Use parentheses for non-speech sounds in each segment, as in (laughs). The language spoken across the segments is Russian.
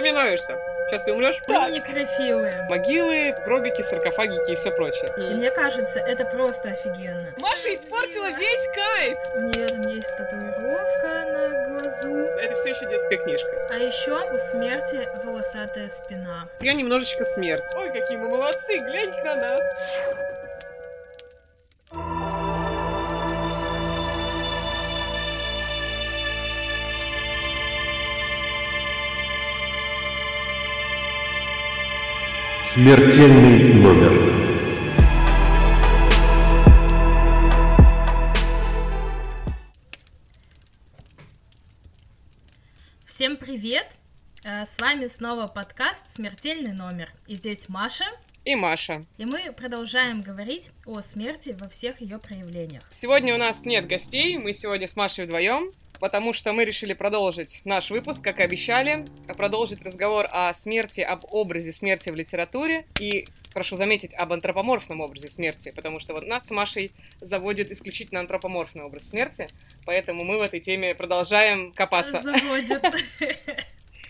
Ты мне нравишься. Сейчас ты умрешь? Мы некрофилы. Могилы, гробики, саркофагики и все прочее. И мне кажется, это просто офигенно. Маша испортила весь кайф! У нее там есть татуировка на глазу. Это все еще детская книжка. А еще у смерти волосатая спина. Я немножечко смерть. Ой, какие мы молодцы, глянь на нас. Смертельный номер. Всем привет! Э, С вами снова подкаст «Смертельный номер». И здесь Маша. И Маша. И мы продолжаем говорить о смерти во всех ее проявлениях. Сегодня у нас нет гостей, мы сегодня с Машей вдвоем, потому что мы решили продолжить наш выпуск, как и обещали, продолжить разговор о смерти, об образе смерти в литературе и, прошу заметить, об антропоморфном образе смерти, потому что вот нас с Машей заводит исключительно антропоморфный образ смерти, поэтому мы в этой теме продолжаем копаться. Заводит.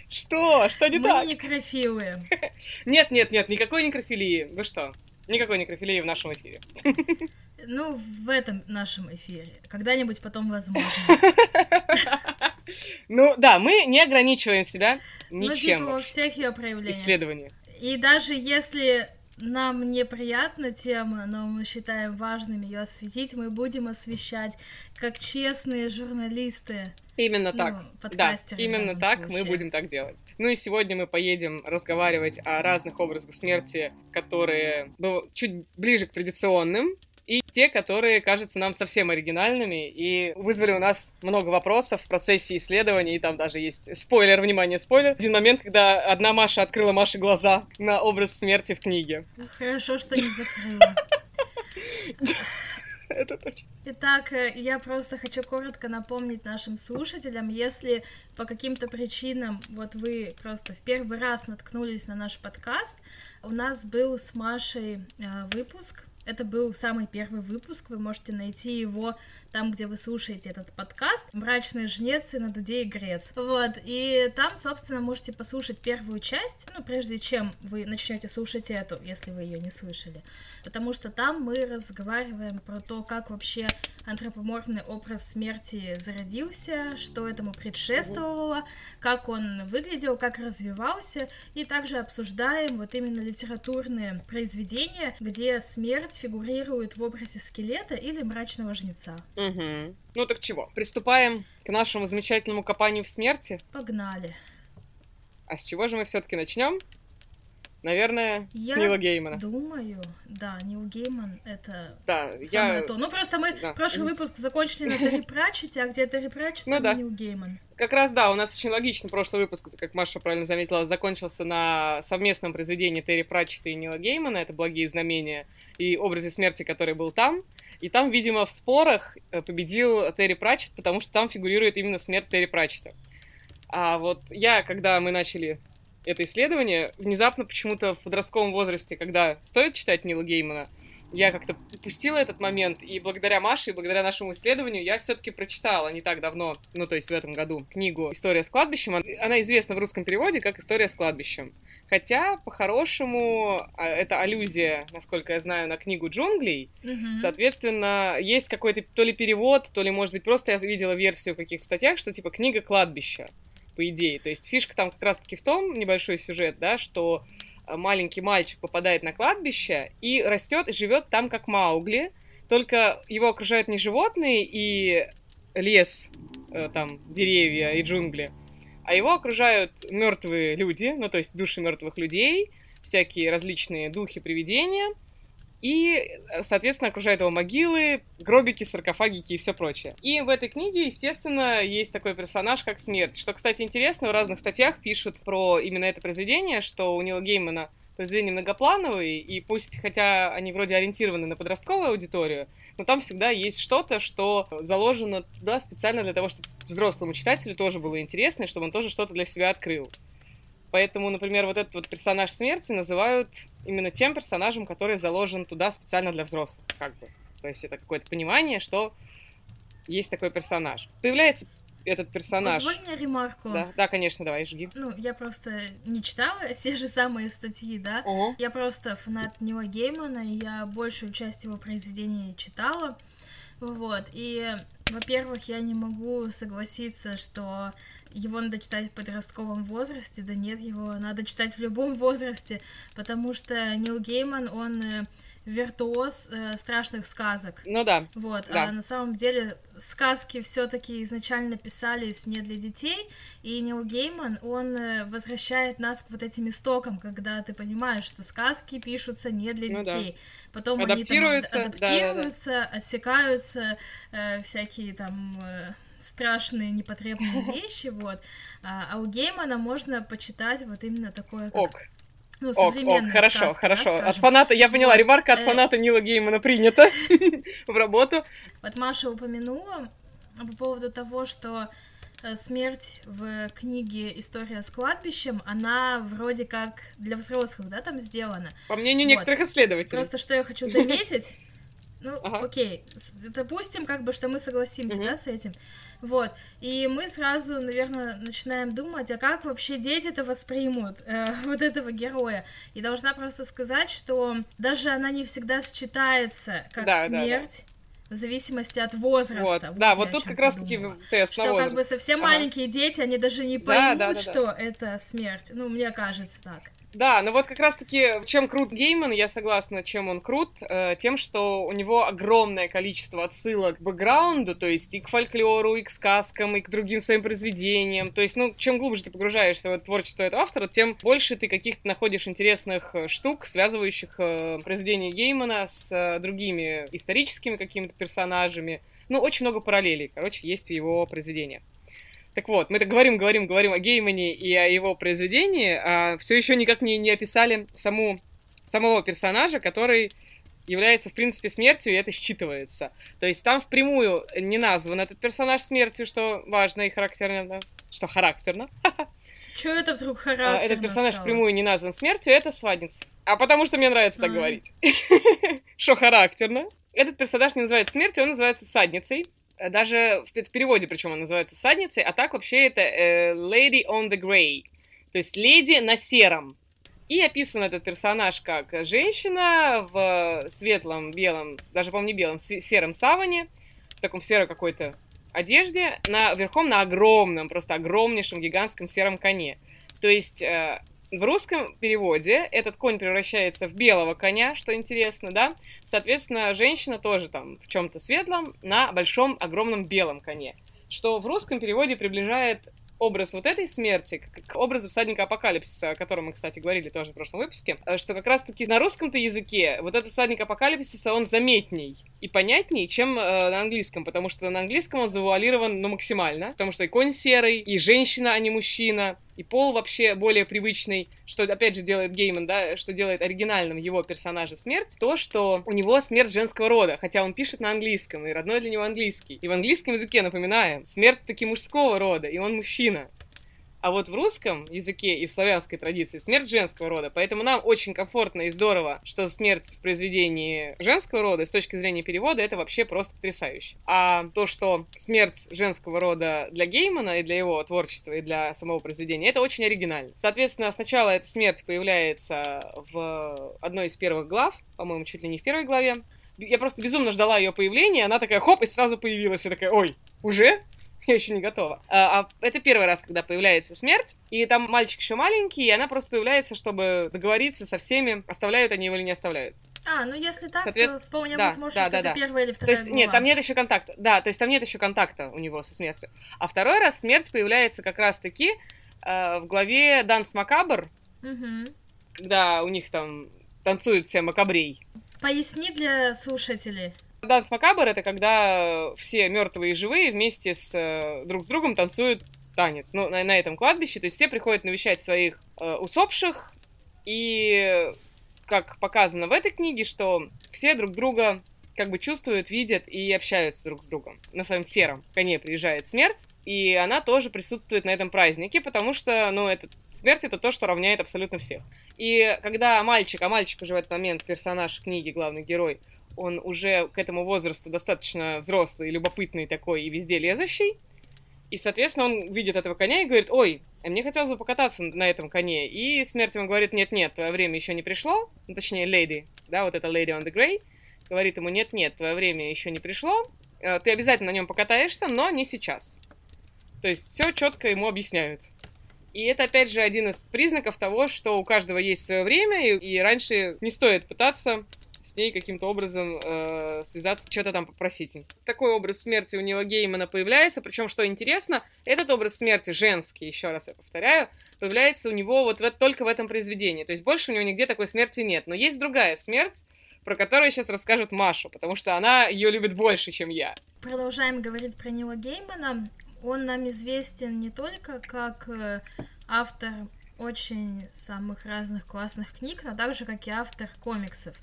Что? Что не Мы так? некрофилы. (laughs) Нет, нет, нет, никакой некрофилии. Вы что? Никакой некрофилии в нашем эфире. Ну, в этом нашем эфире. Когда-нибудь потом возможно. (laughs) Ну да, мы не ограничиваем себя Ну, ничем типа во всех ее проявлениях. исследований. И даже если нам неприятна тема, но мы считаем важным ее осветить, мы будем освещать как честные журналисты. Именно Ну, так. Да, именно так мы случае. будем так делать. Ну и сегодня мы поедем разговаривать о разных образах смерти, которые чуть ближе к традиционным, и те, которые кажутся нам совсем оригинальными и вызвали у нас много вопросов в процессе исследования, и там даже есть спойлер, внимание, спойлер. Один момент, когда одна Маша открыла Маше глаза на образ смерти в книге. Хорошо, что не закрыла. (laughs) Это точно. Итак, э, я просто хочу коротко напомнить нашим слушателям, если по каким-то причинам вот вы просто в первый раз наткнулись на наш подкаст, у нас был с Машей э, выпуск. Это был самый первый выпуск, вы можете найти его там, где вы слушаете этот подкаст «Мрачные жнецы на дуде и грец». Вот, и там, собственно, можете послушать первую часть, ну, прежде чем вы начнете слушать эту, если вы ее не слышали. Потому что там мы разговариваем про то, как вообще антропоморфный образ смерти зародился, что этому предшествовало, как он выглядел, как развивался, и также обсуждаем вот именно литературные произведения, где смерть фигурирует в образе скелета или мрачного жнеца. Мгм. Ну так чего, приступаем к нашему замечательному копанию в смерти. Погнали. А с чего же мы все-таки начнем? Наверное, Я с Нила Геймана. Думаю, да, Нил Гейман это Да, самое я то. Ну просто мы Да. прошлый выпуск закончили на Терри Пратчете, а где Терри Пратчет, Ну там да. Нил Гейман. как раз да, у нас очень логично прошлый выпуск, как Маша правильно заметила, закончился на совместном произведении Терри Пратчета и Нила Геймана, это «Благие знамения», и образе смерти, который был там. И там, видимо, в спорах э, победил Терри Пратчет, потому что там фигурирует именно смерть Терри Пратчета. А вот я, когда мы начали это исследование, внезапно почему-то в подростковом возрасте, когда стоит читать Нила Геймана, я как-то упустила этот момент, и благодаря Маше, и благодаря нашему исследованию я все-таки прочитала не так давно, ну, то есть в этом году, книгу «История с кладбищем». Она- известна в русском переводе как «История с кладбищем». Хотя, по-хорошему, а, это аллюзия, насколько я знаю, на книгу «Джунглей», Мгм. Соответственно, есть какой-то то ли перевод, то ли, может быть, просто я видела версию в каких-то статьях, что типа книга кладбища, по идее. То есть фишка там как раз-таки в том, небольшой сюжет, да, что э, маленький мальчик попадает на кладбище и растет и живет там как Маугли, только его окружают не животные и лес, э, там, деревья и джунгли, а его окружают мертвые люди, ну, то есть души мертвых людей, всякие различные духи, привидения, и, э, соответственно, окружают его могилы, гробики, саркофагики и все прочее. И в этой книге, естественно, есть такой персонаж, как Смерть. Что, кстати, интересно, в разных статьях пишут про именно это произведение, что у Нила Геймана произведения многоплановые, и пусть, хотя они вроде ориентированы на подростковую аудиторию, но там всегда есть что-то, что заложено туда специально для того, чтобы взрослому читателю тоже было интересно, и чтобы он тоже что-то для себя открыл. Поэтому, например, вот этот вот персонаж смерти называют именно тем персонажем, который заложен туда специально для взрослых, как бы. То есть это какое-то понимание, что есть такой персонаж. Появляется этот персонаж. Позволь мне ремарку. Да, да, конечно, давай, жги. Ну, я просто не читала (laughs) те же самые статьи, да. Ого. Я просто фанат Нила Геймана, и я большую часть его произведений читала. Вот, и, во-первых, я не могу согласиться, что его надо читать в подростковом возрасте, да нет, его надо читать в любом возрасте, потому что Нил Гейман, он э, виртуоз э, страшных сказок. Ну да. Вот, Да. а на самом деле сказки все-таки изначально писались не для детей, и Нил Гейман, он э, возвращает нас к вот этим истокам, когда ты понимаешь, что сказки пишутся не для Ну да. детей. Потом Адаптируются, они там ад- да-да-да. адаптируются, отсекаются э, всякие там э, страшные непотребные (laughs) вещи, вот. А, а у Геймана можно почитать вот именно такое, как, Ок, ну, ок, ок, хорошо, сказки, да, хорошо. От скажем. фаната, я поняла, Вот. ремарка от Э, фаната Нила Геймана принята (laughs) в работу. Вот Маша упомянула по поводу того, что э, смерть в книге «История с кладбищем», она вроде как для взрослых, да, там сделана. По мнению Вот. некоторых исследователей. Просто что я хочу (laughs) заметить, ну, Ага. окей, допустим, как бы, что мы согласимся, Мгм. да, с этим. Вот, и мы сразу, наверное, начинаем думать, а как вообще дети-то воспримут э, (laughs) вот этого героя. И должна просто сказать, что даже она не всегда считается как Да, да, да. смерть, в зависимости от возраста. Вот, Вот да, вот тут как раз-таки тест Что как бы возраст. совсем Ага. маленькие дети, они даже не Да, поймут, да, да, да. что это смерть. Ну, мне кажется так. Да, ну вот как раз-таки, чем крут Гейман, я согласна, чем он крут, э, тем, что у него огромное количество отсылок к бэкграунду, то есть и к фольклору, и к сказкам, и к другим своим произведениям. То есть, ну, чем глубже ты погружаешься в творчество этого автора, тем больше ты каких-то находишь интересных э, штук, связывающих э, произведения Геймана с другими историческими какими-то персонажами. Ну, очень много параллелей, короче, есть в его произведениях. Так вот, мы так говорим, говорим, говорим о Геймане и о его произведении, а все еще никак не, не описали саму, самого персонажа, который является, в принципе, смертью, и это считывается. То есть там впрямую не назван этот персонаж смертью, что важно и характерно, что характерно. (laughs) Чё это вдруг А, характер Этот персонаж впрямую не назван смертью, это свадница. А потому что мне нравится так А. говорить. (laughs) Что характерно. Этот персонаж не называется смертью, он называется всадницей. Э, Даже в пе- в переводе, причем он называется всадницей, а так вообще это э, Lady on the Grey. То есть леди на сером. И описан этот персонаж как женщина в светлом, белом, даже, по-моему, не белом, сером саване, в таком серо какой-то одежде, на, верхом на огромном, просто огромнейшем гигантском сером коне. То есть э, в русском переводе этот конь превращается в белого коня, что интересно, да? Соответственно, женщина тоже там в чем-то светлом на большом огромном белом коне, что в русском переводе приближает образ вот этой смерти к, образу всадника апокалипсиса, о котором мы, кстати, говорили тоже в прошлом выпуске, э, что как раз-таки на русском-то языке вот этот всадник апокалипсиса, он заметней и понятней, чем э, на английском, потому что на английском он завуалирован, ну, максимально, потому что и конь серый, и женщина, а не мужчина, и пол вообще более привычный, что, опять же, делает Гейман, да, что делает оригинальным его персонажа смерть, то, что у него смерть женского рода, хотя он пишет на английском, и родной для него английский. И в английском языке, напоминаем, смерть таки мужского рода, и он мужчина. А вот в русском языке и в славянской традиции смерть женского рода. Поэтому нам очень комфортно и здорово, что смерть в произведении женского рода, с точки зрения перевода, это вообще просто потрясающе. А то, что смерть женского рода для Геймана и для его творчества, и для самого произведения, это очень оригинально. Соответственно, сначала эта смерть появляется в одной из первых глав, по-моему, чуть ли не в первой главе. Я просто безумно ждала ее появления, она такая хоп, и сразу появилась. Я такая, ой, уже? Я еще не готова. А, а это первый раз, когда появляется смерть, и там мальчик еще маленький, и она просто появляется, чтобы договориться со всеми, оставляют они его или не оставляют. А, ну если так, то Соответственно, вполне да, возможно, да, что да, это да. первая или То вторая есть, глава. нет, там нет еще контакта. Да, то есть там нет еще контакта у него со смертью. А второй раз смерть появляется как раз-таки э, в главе Данс Макабр, Мгм. когда у них там танцуют все макабрей. Поясни для слушателей. Данс Макабр это когда все мертвые и живые вместе с э, друг с другом танцуют танец. Ну, на, на этом кладбище. То есть все приходят навещать своих э, усопших. И как показано в этой книге, что все друг друга как бы чувствуют, видят и общаются друг с другом. На своем сером коне приезжает смерть, и она тоже присутствует на этом празднике, потому что, ну, это, смерть это то, что равняет абсолютно всех. И когда мальчик, а мальчик уже в этот момент персонаж книги, главный герой, он уже к этому возрасту достаточно взрослый, любопытный такой и везде лезущий, И, соответственно, он видит этого коня и говорит, ой, а мне хотелось бы покататься на этом коне. И смерть ему говорит, нет-нет, твое время еще не пришло. Ну, точнее, леди, да, вот это Lady on the Grey. Говорит ему, нет-нет, твое время еще не пришло. Э, ты обязательно на нем покатаешься, но не сейчас. То есть все четко ему объясняют. И это, опять же, один из признаков того, что у каждого есть свое время, и, и раньше не стоит пытаться с ней каким-то образом э, связаться, что-то там попросить. Такой образ смерти у Нила Геймана появляется, причем, что интересно, этот образ смерти женский, еще раз я повторяю, появляется у него вот в, только в этом произведении. То есть больше у него нигде такой смерти нет. Но есть другая смерть, про которую сейчас расскажет Маша, потому что она ее любит больше, чем я. Продолжаем говорить про Нила Геймана. Он нам известен не только как э, автор очень самых разных классных книг, но также как и автор комиксов.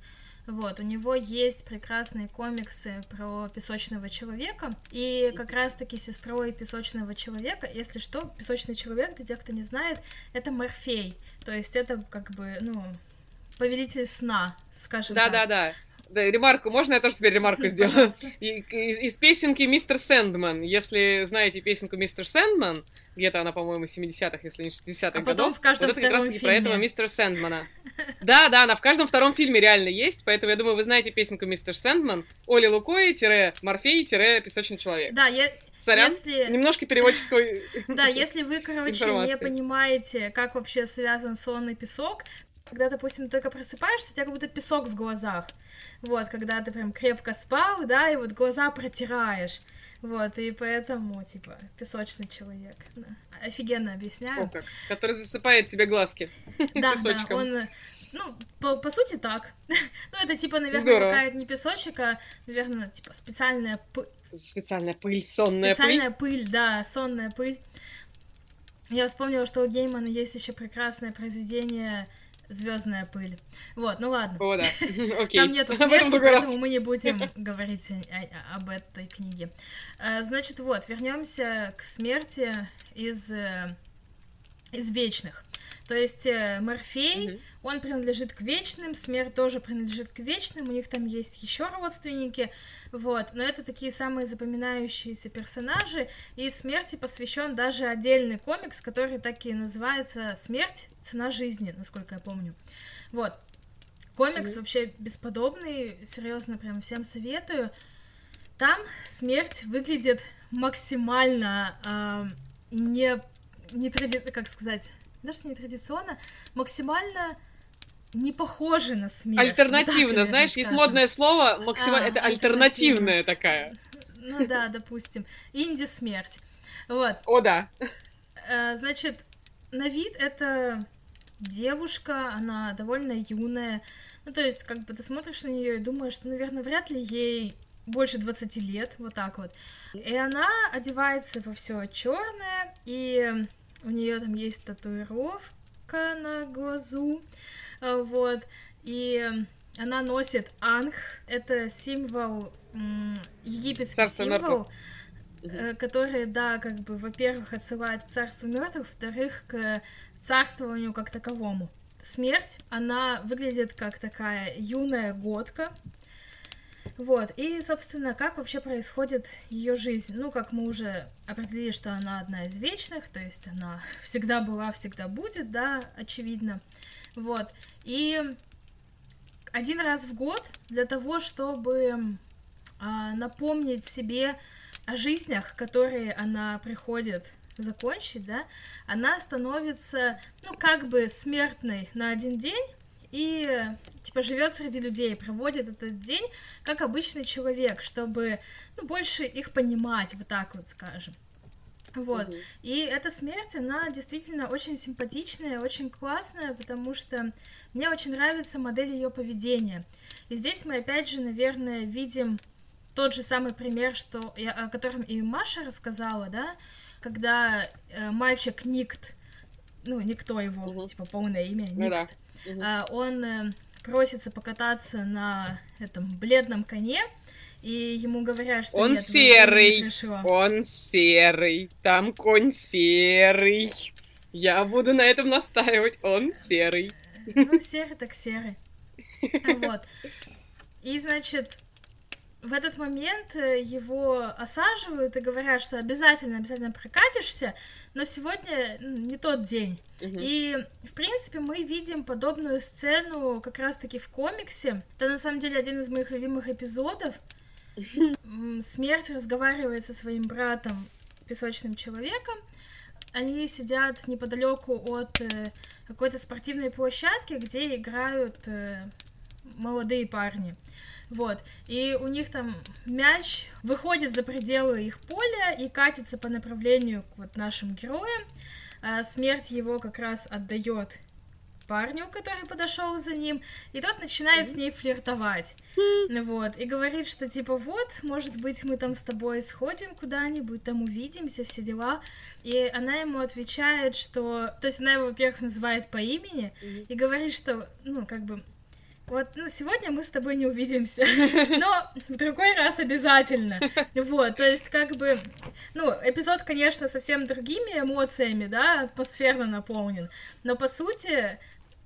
Вот, у него есть прекрасные комиксы про песочного человека, и как раз-таки сестрой песочного человека, если что, песочный человек, для тех, кто не знает, это Морфей, то есть это как бы, ну, повелитель сна, скажем да, так. Да-да-да. Да, ремарку, можно я тоже теперь ремарку сделаю? Из, из песенки «Мистер Сэндман». Если знаете песенку «Мистер Сэндман», где-то она, по-моему, 70-х, если не 60-х а годов, в каждом вот это как раз-таки фильме. про этого мистера Сэндмана. (laughs) Да, да, она в каждом втором фильме реально есть, поэтому я думаю, вы знаете песенку «Мистер Сэндман», Оли Лукой-Морфей-Песочный человек. Да, я... Сорян, если... немножко переводческого (laughs) Да, если вы, короче, не понимаете, как вообще связан сон и песок, когда, допустим, ты только просыпаешься, у тебя как будто песок в глазах. Вот, когда ты прям крепко спал, да, и вот глаза протираешь. Вот, и поэтому, типа, песочный человек. Да. Офигенно объясняю. О, как. Который засыпает тебе глазки Да, песочком. да, он... Ну, по, по сути, так. (laughs) ну, это, типа, наверное, какая-то не песочек, а, наверное, типа, специальная пыль. Специальная пыль, сонная Специальная пыль. пыль, да, сонная пыль. Я вспомнила, что у Геймана есть еще прекрасное произведение Звездная пыль. Вот, ну ладно. О, да. (laughs) (laughs) Окей. Там нету (laughs) смерти, другой раз. поэтому мы не будем говорить о- об этой книге. Э, Значит, вот, вернемся к смерти из, э, из вечных. То есть э, Морфей, Мгм. он принадлежит к вечным, смерть тоже принадлежит к вечным, у них там есть еще родственники, вот, но это такие самые запоминающиеся персонажи, и смерти посвящен даже отдельный комикс, который так и называется «Смерть. Цена жизни», насколько я помню. Вот. Комикс Мгм. вообще бесподобный, серьезно, прям всем советую. Там смерть выглядит максимально а, не, не тради... как сказать, даже не традиционно, максимально не похоже на смерть. Так, Альтернативно, наверное, знаешь, есть скажем. модное слово, максимально, А, это альтернативная такая. Ну да, допустим. Инди-смерть. Вот. О, да. Э, Значит, на вид это девушка, она довольно юная. Ну, то есть, как бы ты смотришь на нее и думаешь, что, наверное, вряд ли ей больше 20 лет, вот так вот. И она одевается во все черное, и у нее там есть татуировка на глазу, э, вот, и она носит анг, это символ, египетский Царство символ, мертвых. э, который, да, как бы, во-первых, отсылает к царству мертвых, во-вторых, к царствованию как таковому. Смерть, она выглядит как такая юная годка, вот, и, собственно, как вообще происходит ее жизнь? Ну, как мы уже определили, что она одна из вечных, то есть она (laughs) всегда была, всегда будет, да, очевидно. Вот, и один раз в год для того, чтобы а, напомнить себе о жизнях, которые она приходит закончить, да, она становится, ну, как бы смертной на один день и, типа, живет среди людей, проводит этот день как обычный человек, чтобы, ну, больше их понимать, вот так вот скажем. Вот. Мгм. И эта смерть, она действительно очень симпатичная, очень классная, потому что мне очень нравится модель ее поведения. И здесь мы опять же, наверное, видим тот же самый пример, что я, о котором и Маша рассказала, да, когда э, мальчик Никт, ну, никто его, Мгм. типа полное имя, Никт, Ну да. А, он э, просится покататься на этом бледном коне, и ему говорят, что Он нет, не серый. Он серый. Там конь серый. Я буду на этом настаивать. Он серый. Ну, серый так серый. (laughs) Вот. И, значит, в этот момент э, его осаживают и говорят, что обязательно, обязательно прокатишься, но сегодня не тот день. Мгм. И, в принципе, мы видим подобную сцену как раз-таки в комиксе. Это, на самом деле, один из моих любимых эпизодов. Смерть разговаривает со своим братом, песочным человеком. Они сидят неподалеку от э, какой-то спортивной площадки, где играют э, молодые парни. Вот. И у них там мяч выходит за пределы их поля и катится по направлению к вот нашим героям. А смерть его как раз отдает парню, который подошел за ним, и тот начинает с ней флиртовать. Вот, и говорит, что типа вот, может быть, мы там с тобой сходим куда-нибудь, там увидимся, все дела. И она ему отвечает, что... То есть она его, во-первых, называет по имени и говорит, что, ну, как бы, вот, ну, сегодня мы с тобой не увидимся, (laughs) но в другой раз обязательно. Вот, то есть, как бы, ну, эпизод, конечно, совсем другими эмоциями, да, атмосферно наполнен, но, по сути,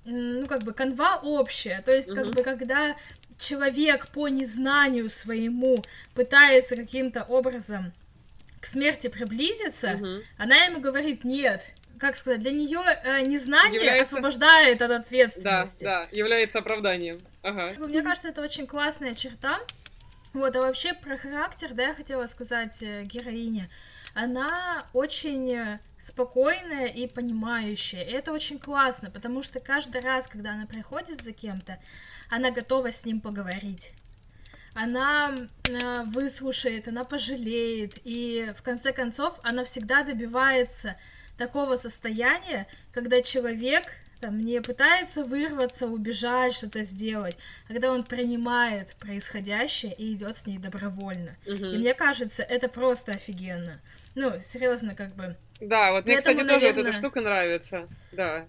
ну, как бы, канва общая, то есть, как бы, когда человек по незнанию своему пытается каким-то образом к смерти приблизиться, она ему говорит нет. Как сказать, для нее незнание Является- освобождает от Да, ответственности. да, является оправданием. Ага. Мне кажется, это очень классная черта. Вот, а вообще про характер, да, я хотела сказать э, героине. Она очень э, спокойная и понимающая. И это очень классно, потому что каждый раз, когда она приходит за кем-то, она готова с ним поговорить. Она э, выслушает, она пожалеет, и в конце концов она всегда добивается такого состояния, когда человек там не пытается вырваться, убежать, что-то сделать, а когда он принимает происходящее и идет с ней добровольно. Мгм. И мне кажется, это просто офигенно. Ну, серьезно, как бы. Да, вот мне, Поэтому, кстати, тоже вот наверное- эта штука нравится. Да.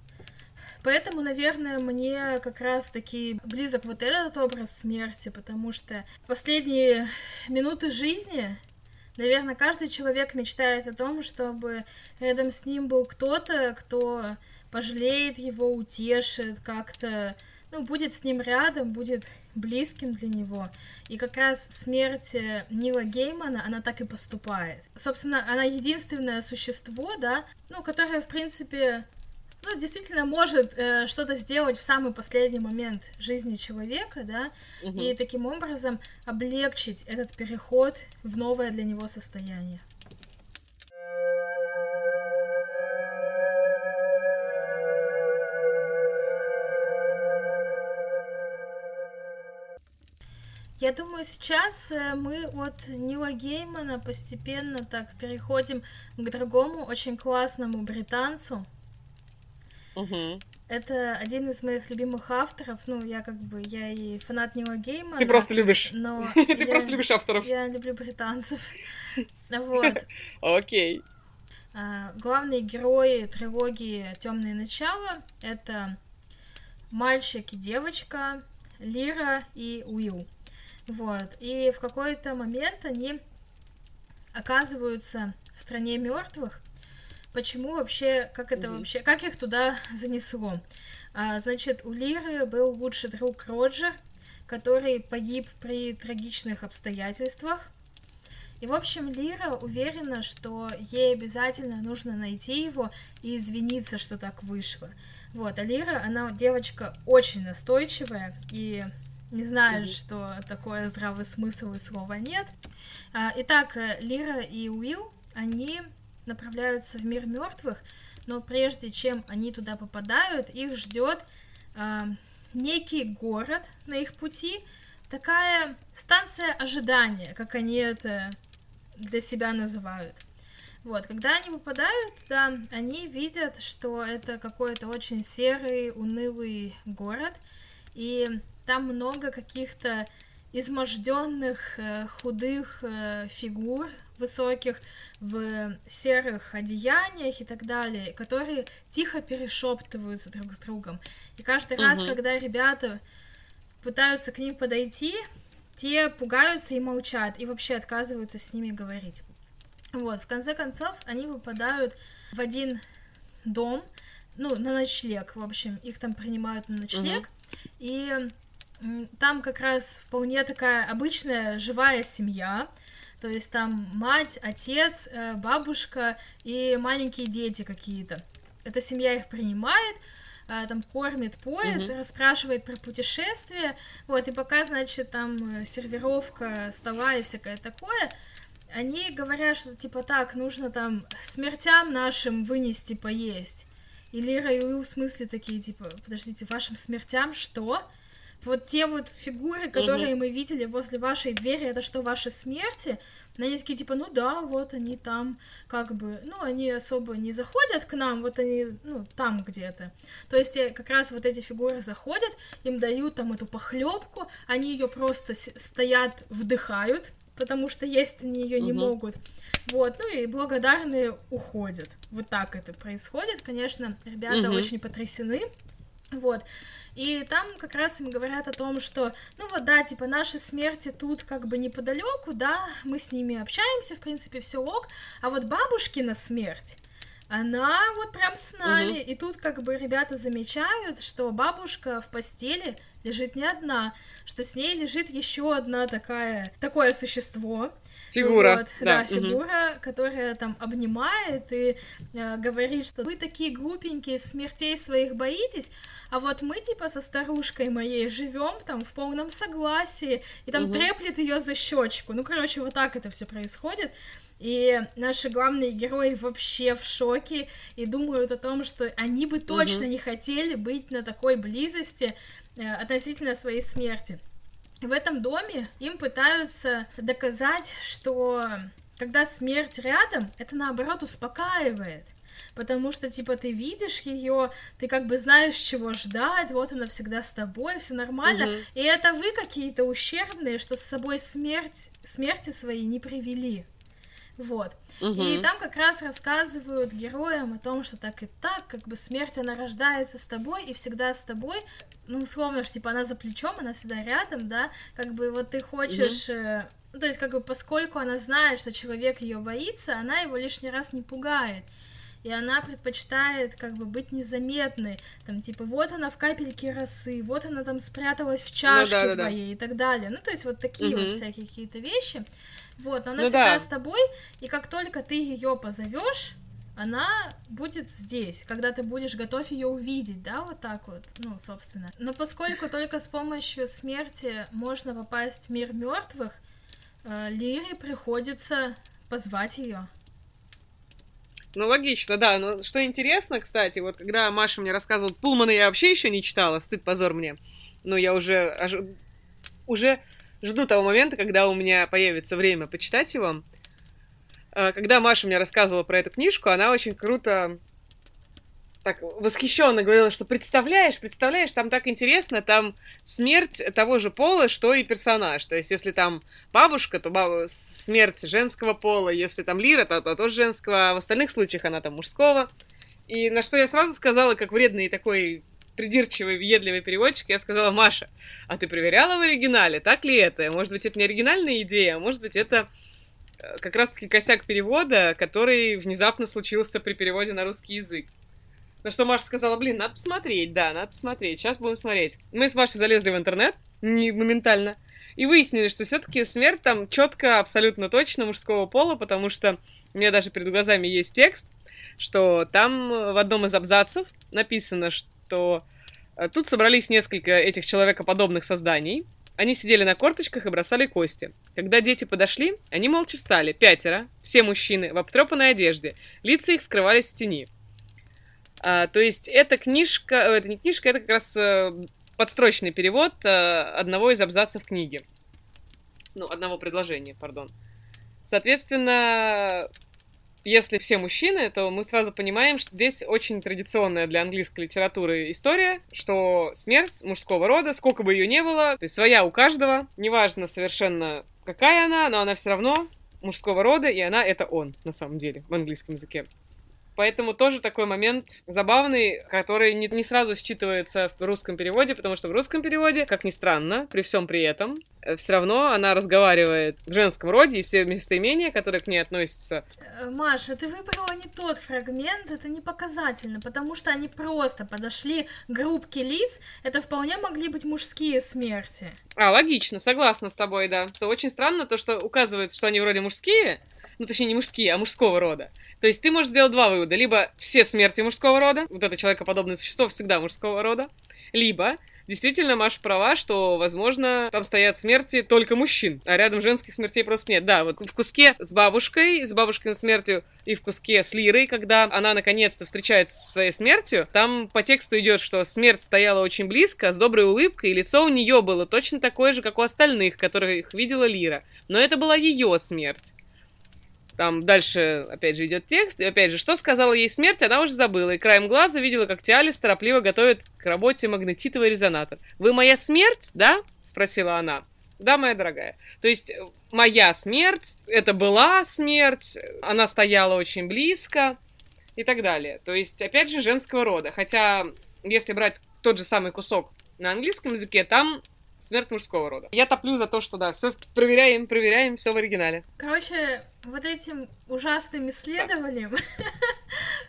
Поэтому, наверное, мне как раз-таки близок вот этот образ смерти, потому что последние минуты жизни, наверное, каждый человек мечтает о том, чтобы рядом с ним был кто-то, кто пожалеет его, утешит, как-то, ну, будет с ним рядом, будет близким для него. И как раз смерть э, Нила Геймана, она так и поступает. Собственно, она единственное существо, да, ну, которое, в принципе, ну, действительно может э, что-то сделать в самый последний момент жизни человека, да, Мгм. и таким образом облегчить этот переход в новое для него состояние. Я думаю, сейчас э, мы от Нила Геймана постепенно так переходим к другому очень классному британцу, Мгм. Это один из моих любимых авторов. Ну, я как бы, я и фанат Нила Геймана. Ты просто любишь. (laughs) Но (laughs) Ты просто любишь авторов. Я люблю британцев. (laughs) Вот. Окей. А, Главные герои трилогии Темные начала это мальчик и девочка, Лира и Уилл. Вот. И в какой-то момент они оказываются в стране мертвых. Почему вообще, как это Мгм. вообще, как их туда (laughs) занесло? А, значит, у Лиры был лучший друг Роджер, который погиб при трагичных обстоятельствах. И, в общем, Лира уверена, что ей обязательно нужно найти его и извиниться, что так вышло. Вот, а Лира, она девочка очень настойчивая и не знает, Мгм. что такое здравый смысл и слова нет. А, Итак, э, Лира и Уилл, они направляются в мир мертвых, но прежде чем они туда попадают, их ждет а, некий город на их пути, такая станция ожидания, как они это для себя называют. Вот, когда они попадают туда, они видят, что это какой-то очень серый, унылый город, и там много каких-то изможденных, э, худых э, фигур высоких в серых одеяниях и так далее, которые тихо перешептываются друг с другом. И каждый раз, Мгм. когда ребята пытаются к ним подойти, те пугаются и молчат, и вообще отказываются с ними говорить. Вот, в конце концов, они выпадают в один дом, ну, на ночлег, в общем, их там принимают на ночлег, и там как раз вполне такая обычная живая семья, то есть там мать, отец, э, бабушка и маленькие дети какие-то. Эта семья их принимает, э, там кормит, поет, mm-hmm. расспрашивает про путешествия, вот, и пока, значит, там э, сервировка стола и всякое такое, они говорят, что, типа, так, нужно там смертям нашим вынести поесть. И Лира и Уилл в смысле такие, типа, подождите, вашим смертям что? Вот те вот фигуры, которые угу. мы видели возле вашей двери, это что, ваши смерти? Но они такие, типа, ну да, вот они там, как бы, ну, они особо не заходят к нам, вот они, ну, там где-то. То есть э, как раз вот эти фигуры заходят, им дают там эту похлебку, они ее просто стоят, вдыхают, потому что есть они ее не могут. Вот, ну и благодарные уходят. Вот так это происходит. Конечно, ребята угу. очень потрясены. Вот. И там как раз им говорят о том, что, ну вот да, типа наши смерти тут как бы неподалеку, да, мы с ними общаемся, в принципе, все ок, а вот бабушкина смерть, она вот прям с нами, угу. и тут как бы ребята замечают, что бабушка в постели лежит не одна, что с ней лежит еще одна такая, такое существо, Фигура. Вот, да, да фигура, угу. которая там обнимает и э, говорит, что вы такие глупенькие, смертей своих боитесь, а вот мы типа со старушкой моей живем там в полном согласии, и там угу. треплет ее за щечку. Ну, короче, вот так это все происходит. И наши главные герои вообще в шоке и думают о том, что они бы точно угу. не хотели быть на такой близости э, относительно своей смерти в этом доме им пытаются доказать, что когда смерть рядом, это наоборот успокаивает. Потому что, типа, ты видишь ее, ты как бы знаешь, чего ждать, вот она всегда с тобой, все нормально. Угу. И это вы какие-то ущербные, что с собой смерть, смерти своей не привели. Вот. Угу. И там как раз рассказывают героям о том, что так и так, как бы смерть, она рождается с тобой и всегда с тобой. Ну, условно, что типа она за плечом, она всегда рядом, да, как бы вот ты хочешь... Угу. Ну, то есть, как бы, поскольку она знает, что человек ее боится, она его лишний раз не пугает и она предпочитает как бы быть незаметной, там типа вот она в капельке росы, вот она там спряталась в чашке ну, да, да, твоей да. и так далее, ну то есть вот такие угу. вот всякие какие-то вещи, вот, но она ну, всегда да. с тобой, и как только ты ее позовешь, она будет здесь, когда ты будешь готов ее увидеть, да, вот так вот, ну, собственно. Но поскольку только с помощью смерти можно попасть в мир мертвых, э, Лире приходится позвать ее. Ну, логично, да. Но что интересно, кстати, вот когда Маша мне рассказывала, Пулмана я вообще еще не читала, стыд, позор мне. Но я уже, уже жду того момента, когда у меня появится время почитать его. А, когда Маша мне рассказывала про эту книжку, она очень круто так восхищенно говорила, что представляешь, представляешь, там так интересно, там смерть того же пола, что и персонаж. То есть, если там бабушка, то баб... смерть женского пола, если там Лира, то, то тоже женского, а в остальных случаях она там мужского. И на что я сразу сказала, как вредный такой придирчивый, въедливый переводчик, я сказала, Маша, а ты проверяла в оригинале, так ли это? Может быть, это не оригинальная идея, а может быть, это э, как раз-таки косяк перевода, который внезапно случился при переводе на русский язык. На что Маша сказала, блин, надо посмотреть, да, надо посмотреть, сейчас будем смотреть. Мы с Машей залезли в интернет, не моментально, и выяснили, что все-таки смерть там четко, абсолютно точно мужского пола, потому что у меня даже перед глазами есть текст, что там в одном из абзацев написано, что э, тут собрались несколько этих человекоподобных созданий, они сидели на корточках и бросали кости. Когда дети подошли, они молча встали, пятеро, все мужчины, в обтрепанной одежде, лица их скрывались в тени. А, то есть эта книжка, э, это не книжка, это как раз э, подстрочный перевод одного из абзацев книги. Ну, одного предложения, пардон. Соответственно, если все мужчины, то мы сразу понимаем, что здесь очень традиционная для английской литературы история, что смерть мужского рода, сколько бы ее ни было, то есть своя у каждого, неважно совершенно какая она, но она все равно мужского рода, и она это он, на самом деле, в английском языке. Поэтому тоже такой момент забавный, который не, не сразу считывается в русском переводе, потому что в русском переводе, как ни странно, при всем при этом, э, все равно она разговаривает в женском роде, и все местоимения, которые к ней относятся. Э, Маша, ты выбрала не тот фрагмент, это не показательно, потому что они просто подошли к группке лиц, это вполне могли быть мужские смерти. А, логично, согласна с тобой, да. Что очень странно то, что указывает, что они вроде мужские, ну, точнее, не мужские, а мужского рода. То есть ты можешь сделать два вывода. Либо все смерти мужского рода, вот это человекоподобное существо всегда мужского рода, либо действительно Маша права, что, возможно, там стоят смерти только мужчин, а рядом женских смертей просто нет. Да, вот в куске с бабушкой, с бабушкиной смертью и в куске с Лирой, когда она наконец-то встречается со своей смертью, там по тексту идет, что смерть стояла очень близко, с доброй улыбкой, и лицо у нее было точно такое же, как у остальных, которых видела Лира. Но это была ее смерть. Там дальше, опять же, идет текст. И опять же, что сказала ей смерть, она уже забыла. И краем глаза видела, как Тиалис торопливо готовит к работе магнетитовый резонатор. «Вы моя смерть, да?» — спросила она. Да, моя дорогая. То есть э, моя смерть, это была смерть, она стояла очень близко и так далее. То есть, опять же, женского рода. Хотя, если брать тот же самый кусок на английском языке, там смерть мужского рода. Я топлю за то, что да, все проверяем, проверяем, все в оригинале. Короче, вот этим ужасным исследованием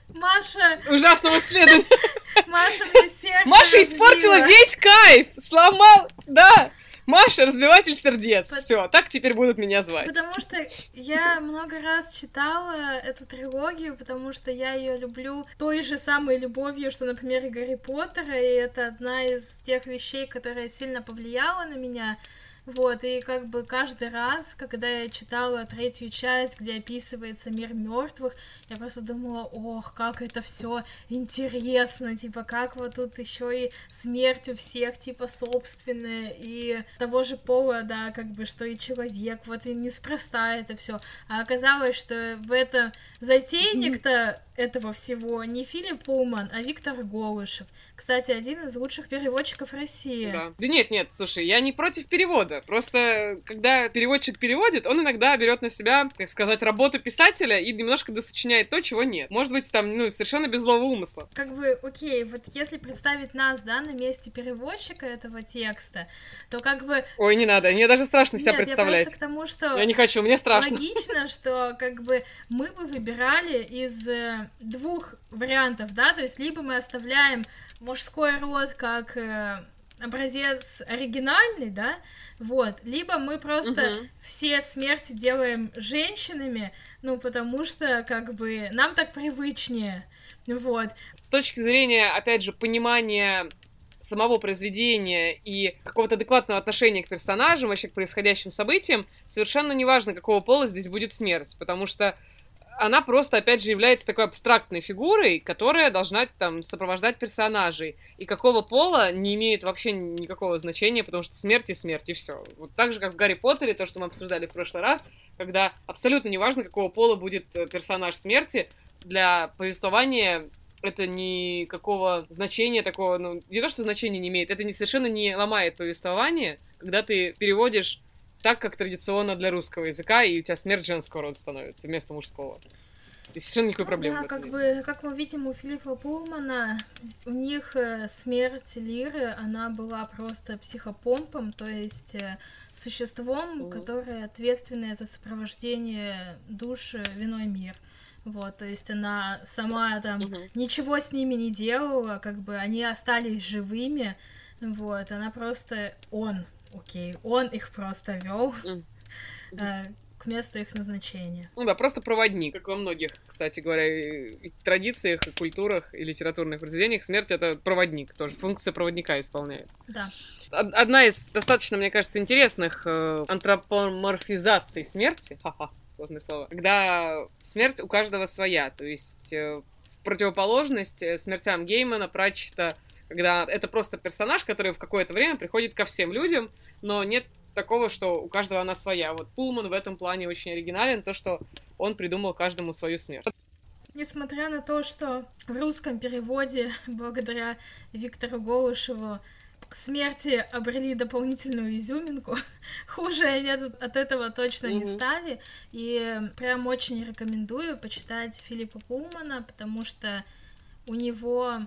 Маша... Ужасного исследования. (laughs) Маша мне сердце Маша испортила весь кайф, сломал, да. Маша, разбиватель сердец. Пот- Все, так теперь будут меня звать. Потому что я много раз читала эту трилогию, потому что я ее люблю той же самой любовью, что, например, и Гарри Поттера, и это одна из тех вещей, которая сильно повлияла на меня. Вот, и как бы каждый раз, когда я читала третью часть, где описывается мир мертвых, я просто думала, ох, как это все интересно, типа, как вот тут еще и смерть у всех, типа, собственная, и того же пола, да, как бы, что и человек, вот и неспроста это все. А оказалось, что в это затейник-то этого всего не Филипп Пулман, а Виктор Голышев. Кстати, один из лучших переводчиков России. Да. да нет, нет, слушай, я не против перевода. Просто, когда переводчик переводит, он иногда берет на себя, так сказать, работу писателя и немножко досочиняет то, чего нет. Может быть, там, ну, совершенно без злого умысла. Как бы, окей, вот если представить нас, да, на месте переводчика этого текста, то как бы... Ой, не надо, мне даже страшно себя Нет, я представлять. просто к тому, что... Я не хочу, мне страшно. Логично, что как бы мы бы выбирали из э, двух вариантов, да, то есть либо мы оставляем мужской род как э, образец оригинальный, да, вот, либо мы просто Мгм. все смерти делаем женщинами, ну, потому что, как бы, нам так привычнее, вот, С точки зрения, опять же, понимания самого произведения и какого-то адекватного отношения к персонажам, вообще к происходящим событиям, совершенно неважно, какого пола здесь будет смерть, потому что она просто, опять же, является такой абстрактной фигурой, которая должна там сопровождать персонажей. И какого пола не имеет вообще никакого значения, потому что смерть и смерть, и все. Вот так же, как в Гарри Поттере, то, что мы обсуждали в прошлый раз, когда абсолютно неважно, какого пола будет э, персонаж смерти, для повествования это никакого значения такого, ну, не то, что значения не имеет, это не, совершенно не ломает повествование, когда ты переводишь так, как традиционно для русского языка, и у тебя смерть женского рода становится вместо мужского. И совершенно никакой проблемы. Да, как нет. бы, как мы видим у Филиппа Пулмана, у них э, смерть Лиры, она была просто психопомпом, то есть э, существом, Мгм. которое ответственное за сопровождение душ э, в иной мир. Вот, то есть она сама там Мгм. ничего с ними не делала, как бы они остались живыми, вот, она просто, он, окей, он их просто вел Мгм. к месту их назначения. Ну да, просто проводник, как во многих, кстати говоря, и- традициях, и культурах, и литературных произведениях, смерть это проводник тоже, функция проводника исполняет. Да. Од- Одна из достаточно, мне кажется, интересных э, антропоморфизаций смерти, ха-ха, сложное слово, когда смерть у каждого своя, то есть э, противоположность э, смертям Геймана, Пратчета, когда это просто персонаж, который в какое-то время приходит ко всем людям, но нет такого, что у каждого она своя. Вот Пулман в этом плане очень оригинален, то, что он придумал каждому свою смерть. Несмотря на то, что в русском переводе, благодаря Виктору Голышеву, смерти обрели дополнительную изюминку. (laughs) Хуже они от, от этого точно mm-hmm. не стали. И прям очень рекомендую почитать Филиппа Пулмана, потому что у него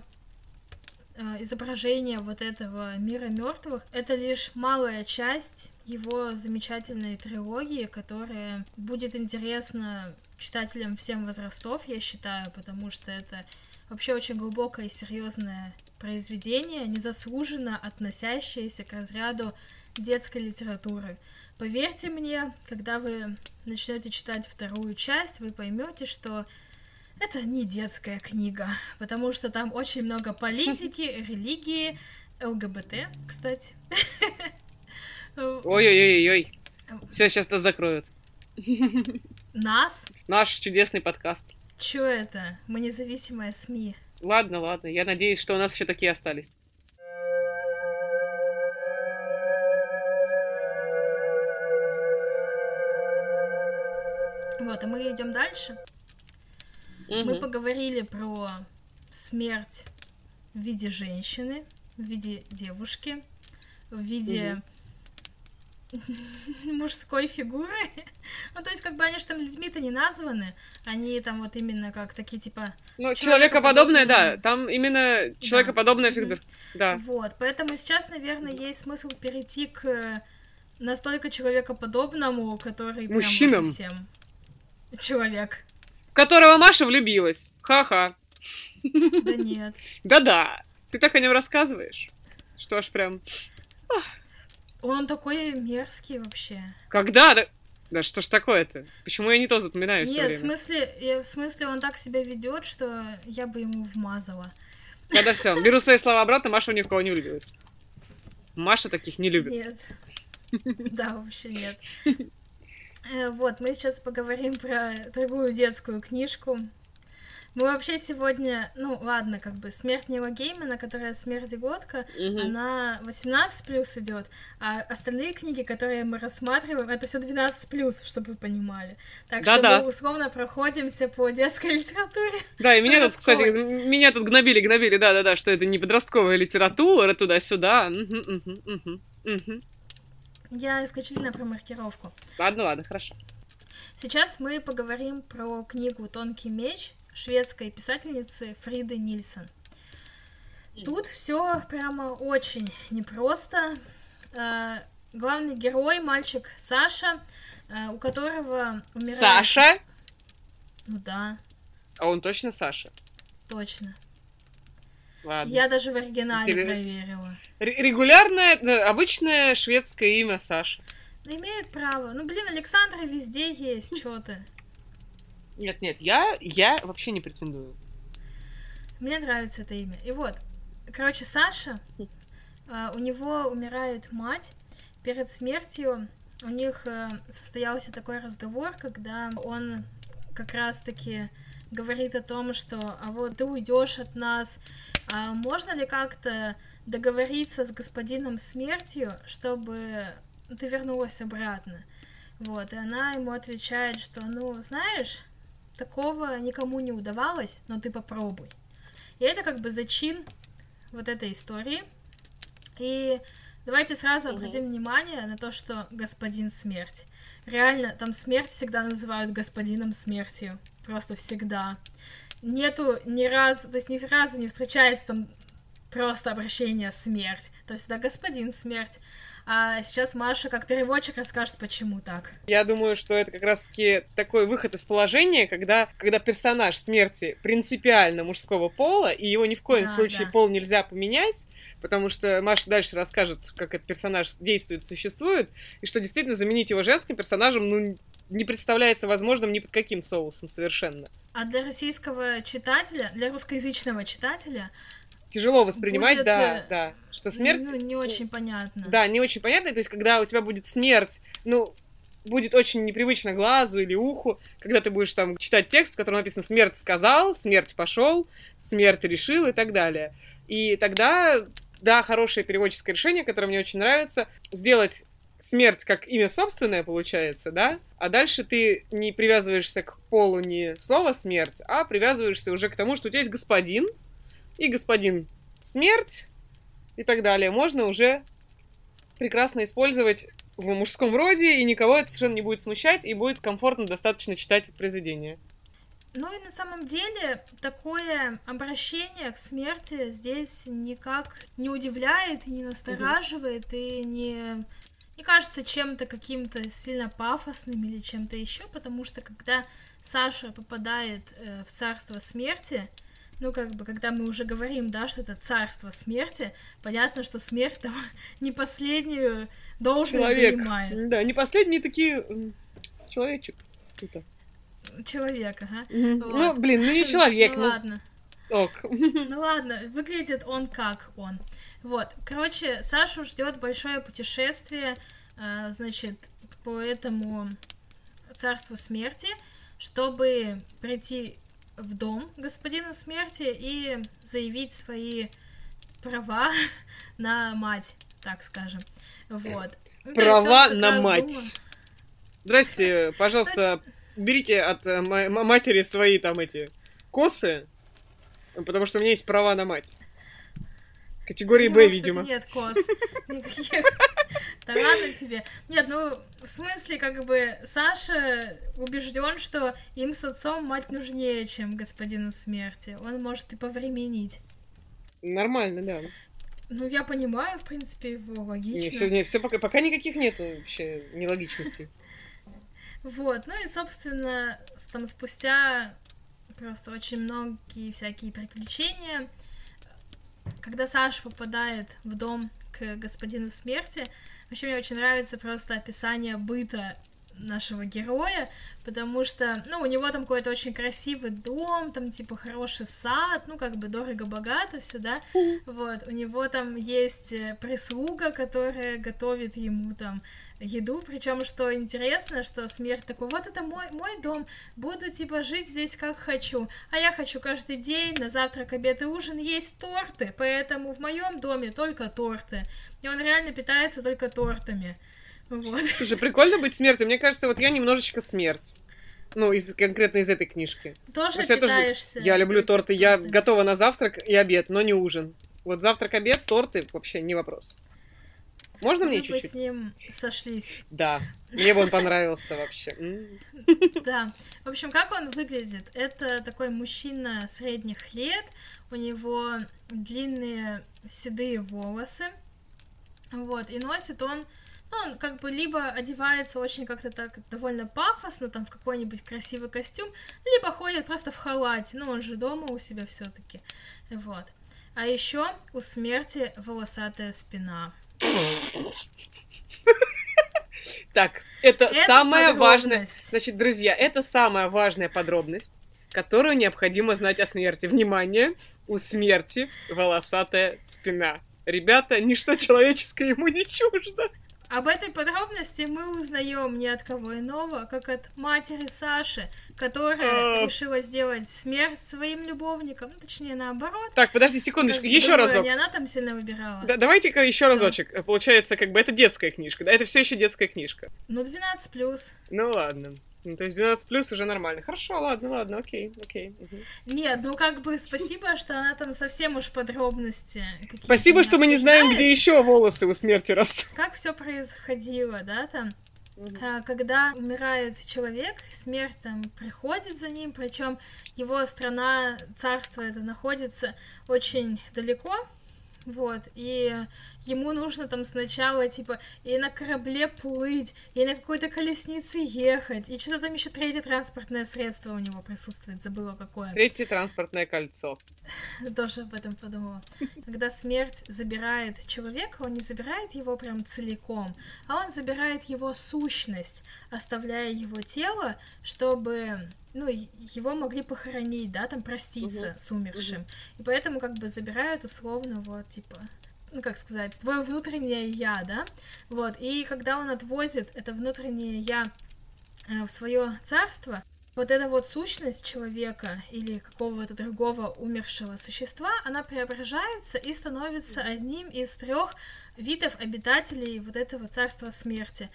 изображение вот этого мира мертвых это лишь малая часть его замечательной трилогии, которая будет интересна читателям всем возрастов, я считаю, потому что это вообще очень глубокое и серьезное произведение, незаслуженно относящееся к разряду детской литературы. Поверьте мне, когда вы начнете читать вторую часть, вы поймете, что это не детская книга, потому что там очень много политики, (laughs) религии, ЛГБТ, кстати. Ой-ой-ой-ой. Все, сейчас нас закроют. Нас? Наш чудесный подкаст. Чё это? Мы независимая СМИ. Ладно, ладно. Я надеюсь, что у нас еще такие остались. Вот, а мы идем дальше. Угу. Мы поговорили про смерть в виде женщины, в виде девушки, в виде угу (laughs) мужской фигуры. (laughs) ну, то есть, как бы они же там людьми-то не названы, они там вот именно как такие, типа... Ну, человекоподобные, да, там именно человекоподобная да. фигура, да. Вот, поэтому сейчас, наверное, есть смысл перейти к настолько человекоподобному, который Мужчинам. прям совсем человек. Которого Маша влюбилась. Ха-ха. Да нет. Да-да. Ты так о нем рассказываешь, что аж прям... Он такой мерзкий вообще. Когда? Да, что ж такое-то? Почему я не то запоминаю Нет, в смысле, я, в смысле он так себя ведет, что я бы ему вмазала. Когда все, беру свои слова обратно, Маша ни в кого не влюбилась. Маша таких не любит. Нет. Да, вообще нет. Э, вот, мы сейчас поговорим про другую детскую книжку. Мы вообще сегодня, ну ладно, как бы смерть Нила Геймана, которая смерть Годка, угу. она 18 плюс идет, а остальные книги, которые мы рассматриваем, это все 12 плюс, чтобы вы понимали. Так да, что да. мы условно проходимся по детской (laughs) литературе. Да, и меня тут, кстати, меня тут гнобили, гнобили, да-да-да, что это не подростковая литература, туда-сюда. Я исключительно про маркировку. Ладно, ладно, хорошо. Сейчас мы поговорим про книгу «Тонкий меч», шведской писательницы Фриды Нильсон. Тут все прямо очень непросто. Э, главный герой, мальчик Саша, э, у которого умирает... Саша? Ну да. А он точно Саша? Точно. Ладно. Я даже в оригинале Ты... проверила. Регулярное, обычное шведское имя Саша. Ну, имеют право. Ну, блин, Александра везде есть, что то нет, нет, я, я вообще не претендую. Мне нравится это имя. И вот, короче, Саша, э, у него умирает мать. Перед смертью у них э, состоялся такой разговор, когда он как раз-таки говорит о том, что а вот ты уйдешь от нас, а можно ли как-то договориться с господином смертью, чтобы ты вернулась обратно? Вот, и она ему отвечает, что, ну, знаешь, Такого никому не удавалось, но ты попробуй. И это как бы зачин вот этой истории. И давайте сразу обратим внимание на то, что господин смерть. Реально, там смерть всегда называют господином смертью. Просто всегда. Нету ни разу, то есть ни разу не встречается там просто обращение смерть. То есть всегда господин смерть. А сейчас Маша, как переводчик, расскажет, почему так. Я думаю, что это как раз-таки такой выход из положения, когда, когда персонаж смерти принципиально мужского пола, и его ни в коем да, случае да. пол нельзя поменять, потому что Маша дальше расскажет, как этот персонаж действует, существует, и что действительно заменить его женским персонажем, ну, не представляется возможным ни под каким соусом совершенно. А для российского читателя, для русскоязычного читателя тяжело воспринимать, будет, да, да, что смерть... Ну, не очень понятно. Да, не очень понятно, то есть, когда у тебя будет смерть, ну, будет очень непривычно глазу или уху, когда ты будешь там читать текст, в котором написано «смерть сказал», «смерть пошел», «смерть решил» и так далее. И тогда, да, хорошее переводческое решение, которое мне очень нравится, сделать смерть как имя собственное, получается, да? А дальше ты не привязываешься к полу не слова смерть, а привязываешься уже к тому, что у тебя есть господин, и господин смерть, и так далее можно уже прекрасно использовать в мужском роде, и никого это совершенно не будет смущать, и будет комфортно достаточно читать это произведение. Ну и на самом деле такое обращение к смерти здесь никак не удивляет, не настораживает угу. и не, не кажется чем-то каким-то сильно пафосным или чем-то еще, потому что когда Саша попадает э, в царство смерти, ну, как бы, когда мы уже говорим, да, что это царство смерти, понятно, что смерть там (laughs) не последнюю должность Человек. занимает. Да, не последние такие человечек. Это. Человек, ага. Mm-hmm. Вот. Ну, блин, ну не (laughs) человек. ну, ну ладно. Ок. Ну ладно, выглядит он как он. Вот, короче, Сашу ждет большое путешествие, э, значит, по этому царству смерти, чтобы прийти в дом господина смерти и заявить свои права (laughs) на мать, так скажем. Вот. Ну, права на мать. Думаю... Здрасте, (laughs) пожалуйста, берите от э, матери свои там эти косы, потому что у меня есть права на мать. Категории Б, видимо. Нет кос. Никаких. Да ладно тебе. Нет, ну, в смысле, как бы, Саша убежден, что им с отцом мать нужнее, чем господину смерти. Он может и повременить. Нормально, да. Ну, я понимаю, в принципе, его логично. Не, все, не, все пока, пока никаких нету вообще нелогичностей. Вот, ну и, собственно, там спустя просто очень многие всякие приключения, когда Саша попадает в дом к господину смерти, вообще мне очень нравится просто описание быта нашего героя, потому что, ну, у него там какой-то очень красивый дом, там, типа, хороший сад, ну, как бы дорого-богато все, да, вот, у него там есть э, прислуга, которая готовит ему там еду, причем что интересно, что смерть такой, вот это мой, мой дом, буду типа жить здесь как хочу, а я хочу каждый день на завтрак, обед и ужин есть торты, поэтому в моем доме только торты, и он реально питается только тортами. Вот. Слушай, прикольно быть смертью. Мне кажется, вот я немножечко смерть. Ну, из, конкретно из этой книжки. Тоже я питаешься. Тоже, я люблю торты. Я готова на завтрак и обед, но не ужин. Вот завтрак, обед, торты вообще не вопрос. Можно мне чуть-чуть? Мы с ним сошлись. Да, мне бы он понравился вообще. Да. В общем, как он выглядит? Это такой мужчина средних лет, у него длинные седые волосы, вот, и носит он ну, он как бы либо одевается очень как-то так довольно пафосно, там в какой-нибудь красивый костюм, либо ходит просто в халате, ну он же дома у себя все-таки, вот. А еще у смерти волосатая спина. Так, это, самая важная... Значит, друзья, это самая важная подробность, которую необходимо знать о смерти. Внимание, у смерти волосатая спина. Ребята, ничто человеческое ему не чуждо. Об этой подробности мы узнаем не от кого иного, как от матери Саши, которая решила сделать смерть своим любовником, ну, точнее наоборот. Так, подожди секундочку, как, еще разок. Не она там сильно выбирала. Да, давайте-ка еще разочек. Получается, как бы это детская книжка, да? Это все еще детская книжка. Ну, 12 плюс. Ну ладно. Ну, то есть 12 плюс уже нормально. Хорошо, ладно, ладно, окей, окей. Угу. Нет, ну как бы спасибо, что она там совсем уж подробности. Спасибо, что мы не знаем, где еще волосы у смерти растут. Как все происходило, да, там? Угу. Когда умирает человек, смерть там приходит за ним, причем его страна, царство это находится очень далеко вот, и ему нужно там сначала, типа, и на корабле плыть, и на какой-то колеснице ехать, и что-то там еще третье транспортное средство у него присутствует, забыла какое. Третье транспортное кольцо. (laughs) Тоже об этом подумала. Когда смерть забирает человека, он не забирает его прям целиком, а он забирает его сущность, оставляя его тело, чтобы ну, его могли похоронить, да, там проститься угу. с умершим. Угу. И поэтому как бы забирают условно вот, типа, ну, как сказать, твое внутреннее я, да, вот, и когда он отвозит это внутреннее я э, в свое царство, вот эта вот сущность человека или какого-то другого умершего существа, она преображается и становится одним из трех видов обитателей вот этого царства смерти.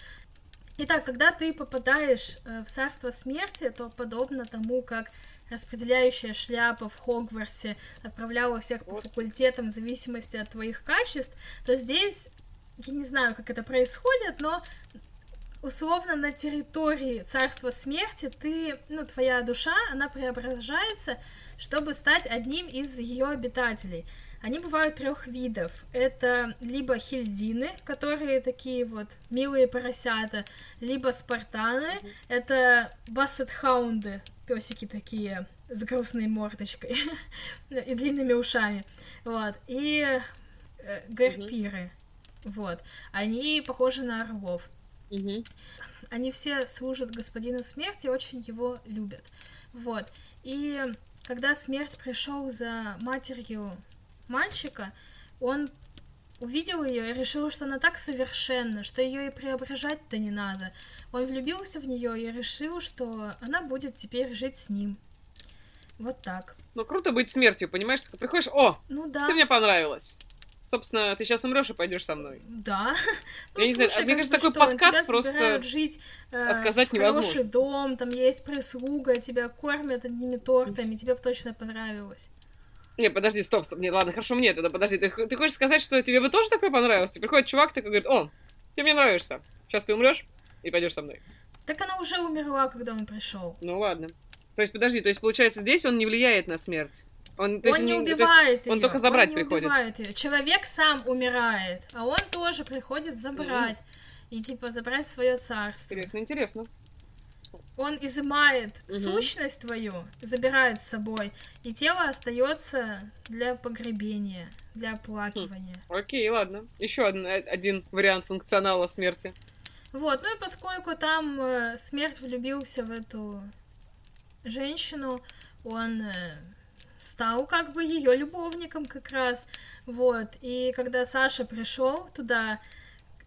Итак, когда ты попадаешь э, в царство смерти, то подобно тому, как распределяющая шляпа в Хогвартсе отправляла всех по факультетам в зависимости от твоих качеств, то здесь, я не знаю, как это происходит, но условно на территории Царства Смерти ты, ну, твоя душа, она преображается, чтобы стать одним из ее обитателей. Они бывают трех видов. Это либо хильдины, которые такие вот милые поросята, либо спартаны, это бассетхаунды, песики такие с грустной мордочкой (laughs) и длинными ушами. Вот. И э, гарпиры. Вот. Они похожи на орлов. Мгм. Они все служат господину смерти, очень его любят. Вот. И когда смерть пришел за матерью мальчика, он увидел ее и решил, что она так совершенна, что ее и преображать-то не надо. Он влюбился в нее и решил, что она будет теперь жить с ним. Вот так. Ну, круто быть смертью, понимаешь? Ты приходишь, о, Ну да. ты мне понравилась. Собственно, ты сейчас умрешь и пойдешь со мной. Да. (laughs) Ну, Я не знаю, слушай, мне как кажется, такой что, подкат просто жить э, отказать в невозможно. хороший дом, там есть прислуга, тебя кормят одними тортами, тебе бы точно понравилось. Не, подожди, стоп, стоп. Не, ладно, хорошо, мне тогда, подожди. Ты, ты хочешь сказать, что тебе бы тоже такое понравилось? Тебе приходит чувак такой говорит, о, ты мне нравишься. Сейчас ты умрешь и пойдешь со мной. Так она уже умерла, когда он пришел. Ну ладно. То есть, подожди, то есть, получается, здесь он не влияет на смерть. Он, то есть, он не то есть, убивает ее. он только забрать он не приходит. убивает ее. Человек сам умирает, а он тоже приходит забрать. И типа забрать свое царство. Интересно, интересно. Он изымает Мгм. сущность твою, забирает с собой, и тело остается для погребения, для оплакивания. Окей, ладно. Еще один, э, один вариант функционала смерти. Вот, ну и поскольку там э, смерть влюбился в эту женщину, он э, стал как бы ее любовником как раз. Вот. И когда Саша пришел туда,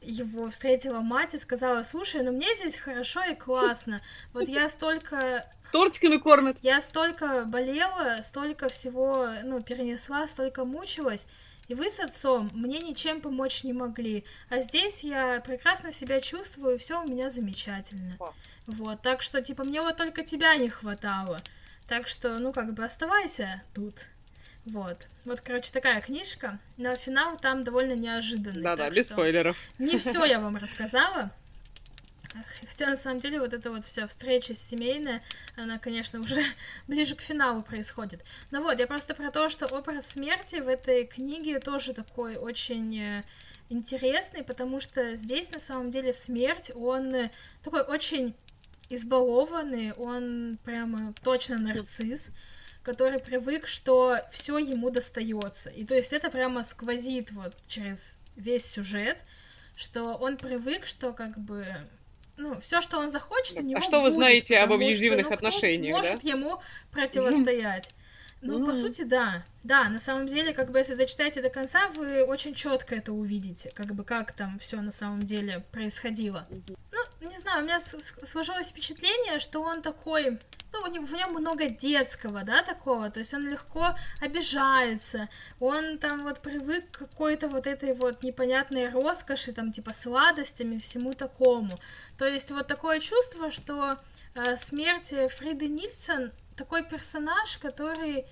его встретила мать и сказала, слушай, ну мне здесь хорошо и классно. Вот я столько Тортиками кормят. я столько болела, столько всего, ну, перенесла, столько мучилась, и вы с отцом мне ничем помочь не могли. А здесь я прекрасно себя чувствую, все у меня замечательно. О. Вот, так что, типа, мне вот только тебя не хватало. Так что, ну, как бы оставайся тут. Вот. Вот, короче, такая книжка, но финал там довольно неожиданный. Да-да, без спойлеров. Не (laughs) все я вам рассказала. Хотя на самом деле вот эта вот вся встреча семейная, она, конечно, уже (laughs) ближе к финалу происходит. Ну вот, я просто про то, что образ смерти в этой книге тоже такой очень э, интересный, потому что здесь на самом деле смерть, он э, такой очень избалованный, он прямо точно нарцисс, который привык, что все ему достается. И то есть это прямо сквозит вот через весь сюжет, что он привык, что как бы ну, все, что он захочет, у него А что вы будет, знаете об потому что, абьюзивных ну, отношениях, да? может ему противостоять? Ну, по Мгм. сути, да. Да, на самом деле, как бы, если дочитаете до конца, вы очень четко это увидите, как бы, как там все на самом деле происходило. Ну, не знаю, у меня сложилось впечатление, что он такой, ну, у него, в нем много детского, да, такого, то есть он легко обижается, он там вот привык к какой-то вот этой вот непонятной роскоши, там, типа, сладостями, всему такому. То есть вот такое чувство, что э, смерть Фриды Нильсон такой персонаж, который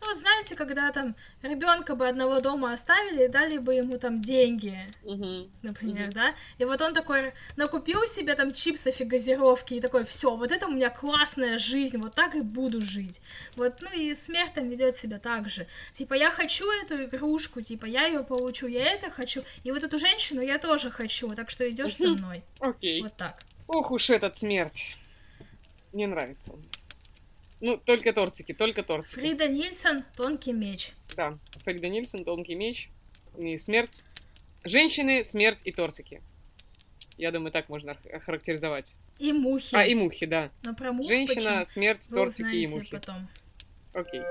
ну, вот знаете, когда там ребенка бы одного дома оставили и дали бы ему там деньги, Мгм. например, Мгм. да, и вот он такой накупил себе там чипсов и газировки и такой, все, вот это у меня классная жизнь, вот так и буду жить. Вот, ну и смерть там ведет себя так же. Типа, я хочу эту игрушку, типа, я ее получу, я это хочу, и вот эту женщину я тоже хочу, так что идешь со Мгм. мной. Окей. Вот так. Ох уж этот смерть. Мне нравится он. Ну, только тортики, только тортики. Фрида Нильсон, тонкий меч. Да, Фрида Нильсон, Тонкий меч. И смерть. Женщины, смерть и тортики. Я думаю, так можно ох- охарактеризовать. И мухи. А, и мухи, да. Но про мух Женщина, смерть, вы тортики и мухи. потом. Окей.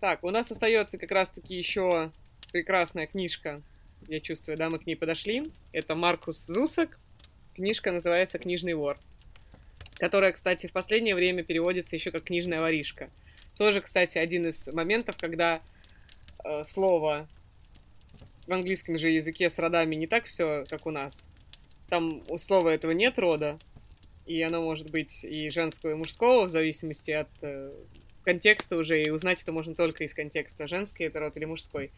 Так, у нас остается как раз-таки еще прекрасная книжка. Я чувствую, да, мы к ней подошли. Это Маркус Зусак. Книжка называется «Книжный вор», которая, кстати, в последнее время переводится еще как «Книжная воришка». Тоже, кстати, один из моментов, когда э, слово в английском же языке с родами не так все, как у нас. Там у слова этого нет рода, и оно может быть и женского, и мужского, в зависимости от э, контекста уже, и узнать это можно только из контекста, женский это род или мужской.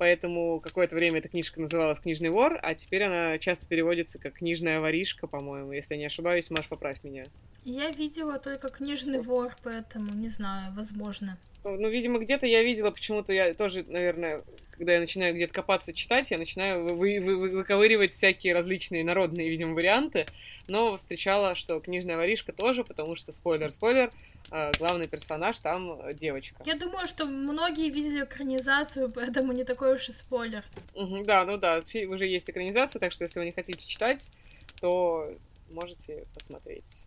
Поэтому какое-то время эта книжка называлась «Книжный вор», а теперь она часто переводится как «Книжная воришка», по-моему, если я не ошибаюсь. Маш, поправь меня. Я видела только «Книжный вор», поэтому не знаю, возможно. Ну, видимо, где-то я видела, почему-то я тоже, наверное, когда я начинаю где-то копаться, читать, я начинаю вы, вы, вы, выковыривать всякие различные народные, видимо, варианты, но встречала, что книжная воришка тоже, потому что, спойлер-спойлер, а, главный персонаж там девочка. Я думаю, что многие видели экранизацию, поэтому не такой уж и спойлер. Угу, да, ну да, уже есть экранизация, так что если вы не хотите читать, то можете посмотреть.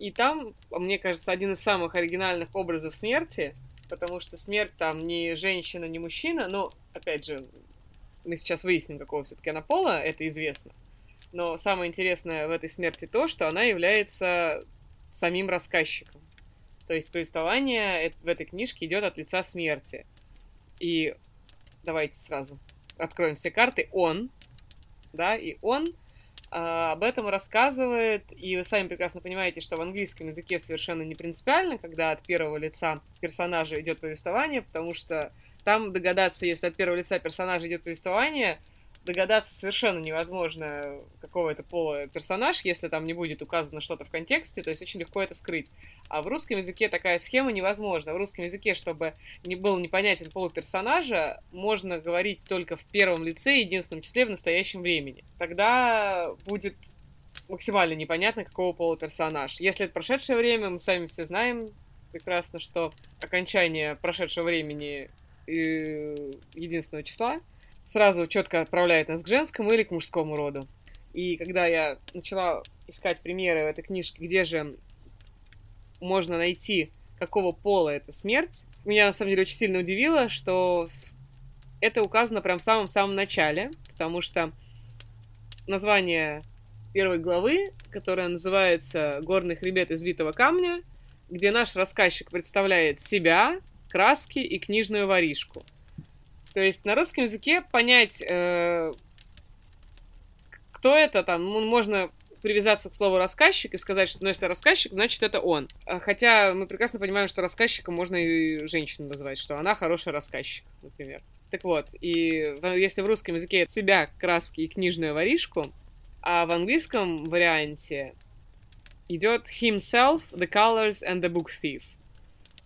И там, мне кажется, один из самых оригинальных образов смерти, потому что смерть там не женщина, не мужчина, но, опять же, мы сейчас выясним, какого все-таки она пола, это известно. Но самое интересное в этой смерти то, что она является самим рассказчиком. То есть повествование в этой книжке идет от лица смерти. И давайте сразу откроем все карты. Он, да, и он об этом рассказывает, и вы сами прекрасно понимаете, что в английском языке совершенно не принципиально, когда от первого лица персонажа идет повествование, потому что там догадаться, если от первого лица персонажа идет повествование, догадаться совершенно невозможно, какого это пола персонаж, если там не будет указано что-то в контексте, то есть очень легко это скрыть. А в русском языке такая схема невозможна. В русском языке, чтобы не был непонятен пол персонажа, можно говорить только в первом лице, единственном числе в настоящем времени. Тогда будет максимально непонятно, какого пола персонаж. Если это прошедшее время, мы сами все знаем прекрасно, что окончание прошедшего времени э, единственного числа сразу четко отправляет нас к женскому или к мужскому роду. И когда я начала искать примеры в этой книжке, где же можно найти, какого пола это смерть, меня на самом деле очень сильно удивило, что это указано прям в самом-самом начале, потому что название первой главы, которая называется «Горный хребет избитого камня», где наш рассказчик представляет себя, краски и книжную воришку – то есть на русском языке понять, э, кто это там, ну, можно привязаться к слову рассказчик и сказать, что ну, если рассказчик, значит это он. А хотя мы прекрасно понимаем, что рассказчиком можно и женщину назвать, что она хороший рассказчик, например. Так вот, и если в русском языке себя, краски и книжную воришку, а в английском варианте идет himself, the colors and the book thief.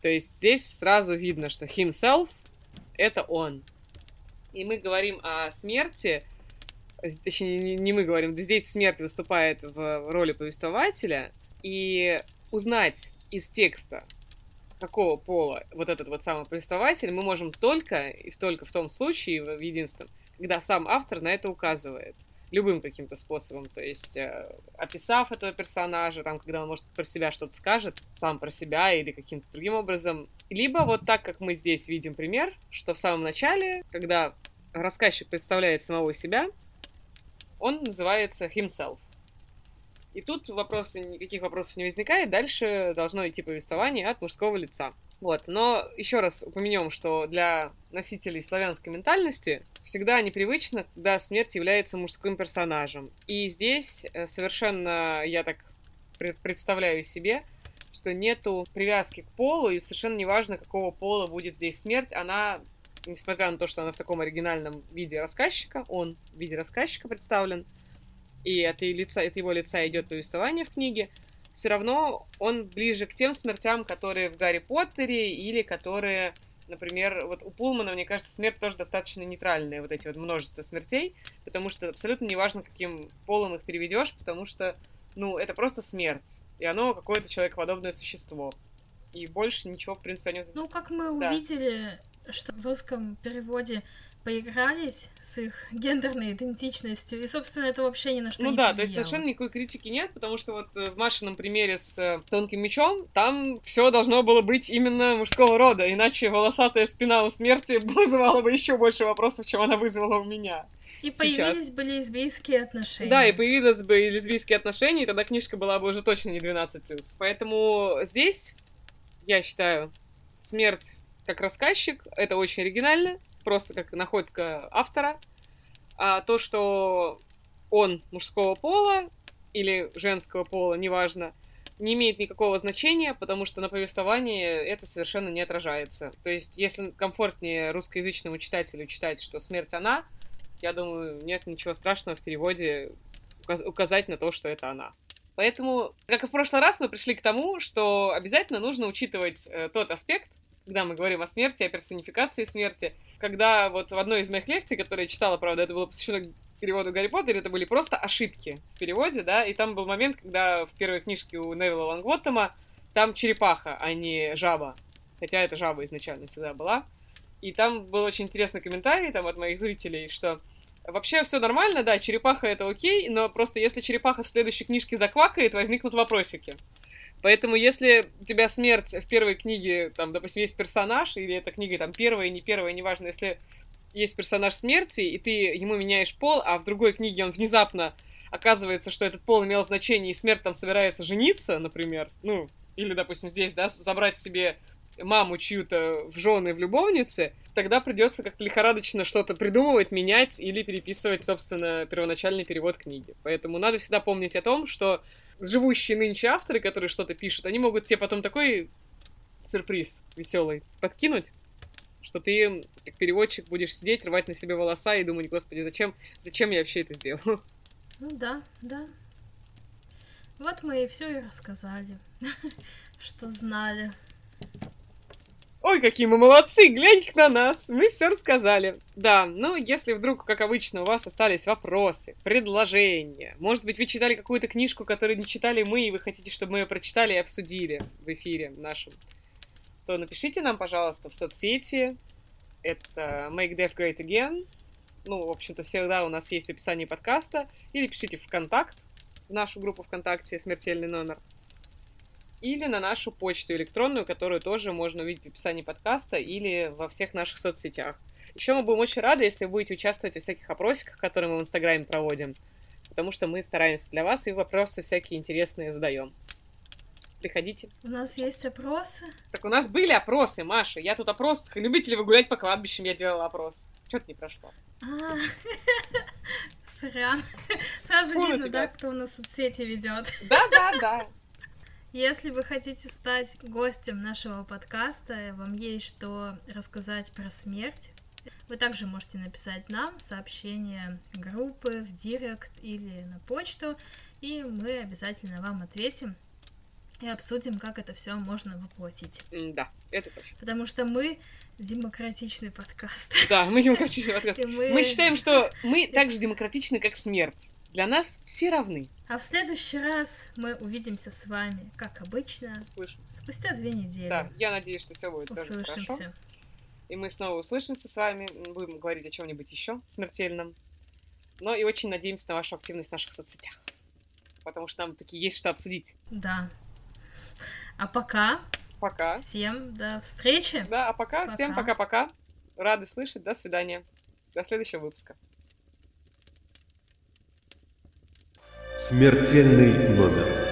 То есть здесь сразу видно, что himself — это он и мы говорим о смерти, точнее, не мы говорим, здесь смерть выступает в роли повествователя, и узнать из текста, какого пола вот этот вот самый повествователь, мы можем только и только в том случае, в единственном, когда сам автор на это указывает любым каким-то способом, то есть э, описав этого персонажа, там, когда он, может, про себя что-то скажет, сам про себя или каким-то другим образом. Либо вот так, как мы здесь видим пример, что в самом начале, когда рассказчик представляет самого себя, он называется himself. И тут вопросы, никаких вопросов не возникает, дальше должно идти повествование от мужского лица. Вот, но еще раз упомянем, что для носителей славянской ментальности всегда непривычно, когда смерть является мужским персонажем. И здесь э, совершенно, я так представляю себе, что нету привязки к полу, и совершенно неважно, какого пола будет здесь смерть, она, несмотря на то, что она в таком оригинальном виде рассказчика, он в виде рассказчика представлен, и от, лица, от его лица идет повествование в книге, все равно он ближе к тем смертям, которые в Гарри Поттере или которые, например, вот у Пулмана, мне кажется, смерть тоже достаточно нейтральная, вот эти вот множество смертей, потому что абсолютно неважно, каким полом их переведешь, потому что, ну, это просто смерть, и оно какое-то человекоподобное существо. И больше ничего, в принципе, о нем... Ну, как мы да. увидели, что в русском переводе поигрались с их гендерной идентичностью, и, собственно, это вообще ни на что ну не да, повлияло. то есть совершенно никакой критики нет, потому что вот э, в Машином примере с э, тонким мечом там все должно было быть именно мужского рода, иначе волосатая спина у смерти (laughs) вызывала бы еще больше вопросов, чем она вызвала у меня. И появились Сейчас. бы лесбийские отношения. Да, и появились бы лесбийские отношения, и тогда книжка была бы уже точно не 12+. Поэтому здесь, я считаю, смерть как рассказчик, это очень оригинально, просто как находка автора. А то, что он мужского пола или женского пола, неважно, не имеет никакого значения, потому что на повествовании это совершенно не отражается. То есть, если комфортнее русскоязычному читателю читать, что смерть она, я думаю, нет ничего страшного в переводе указать на то, что это она. Поэтому, как и в прошлый раз, мы пришли к тому, что обязательно нужно учитывать э, тот аспект, когда мы говорим о смерти, о персонификации смерти, когда вот в одной из моих лекций, которые я читала, правда, это было посвящено переводу Гарри Поттера, это были просто ошибки в переводе, да, и там был момент, когда в первой книжке у Невилла Лонгботтома там черепаха, а не жаба, хотя это жаба изначально всегда была. И там был очень интересный комментарий там от моих зрителей, что Вообще все нормально, да, черепаха это окей, но просто если черепаха в следующей книжке заквакает, возникнут вопросики. Поэтому если у тебя смерть в первой книге, там, допустим, есть персонаж, или эта книга там первая, не первая, неважно, если есть персонаж смерти, и ты ему меняешь пол, а в другой книге он внезапно оказывается, что этот пол имел значение, и смерть там собирается жениться, например, ну, или, допустим, здесь, да, забрать себе маму чью-то в жены, в любовницы, тогда придется как-то лихорадочно что-то придумывать, менять или переписывать, собственно, первоначальный перевод книги. Поэтому надо всегда помнить о том, что живущие нынче авторы, которые что-то пишут, они могут тебе потом такой сюрприз веселый подкинуть, что ты, как переводчик, будешь сидеть, рвать на себе волоса и думать, господи, зачем, зачем я вообще это сделал? Ну да, да. Вот мы и все и рассказали, (laughs) что знали. Ой, какие мы молодцы, глянь на нас, мы все рассказали. Да, ну, если вдруг, как обычно, у вас остались вопросы, предложения, может быть, вы читали какую-то книжку, которую не читали мы, и вы хотите, чтобы мы ее прочитали и обсудили в эфире нашем, то напишите нам, пожалуйста, в соцсети. Это Make Death Great Again. Ну, в общем-то, всегда у нас есть в описании подкаста. Или пишите в контакт, в нашу группу ВКонтакте «Смертельный номер» или на нашу почту электронную, которую тоже можно увидеть в описании подкаста или во всех наших соцсетях. Еще мы будем очень рады, если вы будете участвовать в всяких опросиках, которые мы в Инстаграме проводим, потому что мы стараемся для вас и вопросы всякие интересные задаем. Приходите. У нас есть опросы. Так у нас были опросы, Маша. Я тут опрос. Любите ли вы гулять по кладбищам? Я делала опрос. Что-то не прошло. А, (laughs) сорян. (laughs) Сразу видно, да, кто у нас соцсети ведет. Да, да, да. Если вы хотите стать гостем нашего подкаста, вам есть что рассказать про смерть, вы также можете написать нам сообщение группы в директ или на почту, и мы обязательно вам ответим и обсудим, как это все можно воплотить. Да, это точно. Потому что мы демократичный подкаст. Да, мы демократичный подкаст. (laughs) Мы... мы считаем, что мы (laughs) так же демократичны, как смерть. Для нас все равны. А в следующий раз мы увидимся с вами, как обычно, услышимся. спустя две недели. Да, я надеюсь, что все будет услышимся. тоже хорошо. И мы снова услышимся с вами, будем говорить о чем-нибудь еще смертельном. Но и очень надеемся на вашу активность в наших соцсетях. Потому что нам таки есть что обсудить. Да. А пока. Пока. Всем до встречи. Да, а пока. пока. Всем пока-пока. Рады слышать. До свидания. До следующего выпуска. Смертельный номер.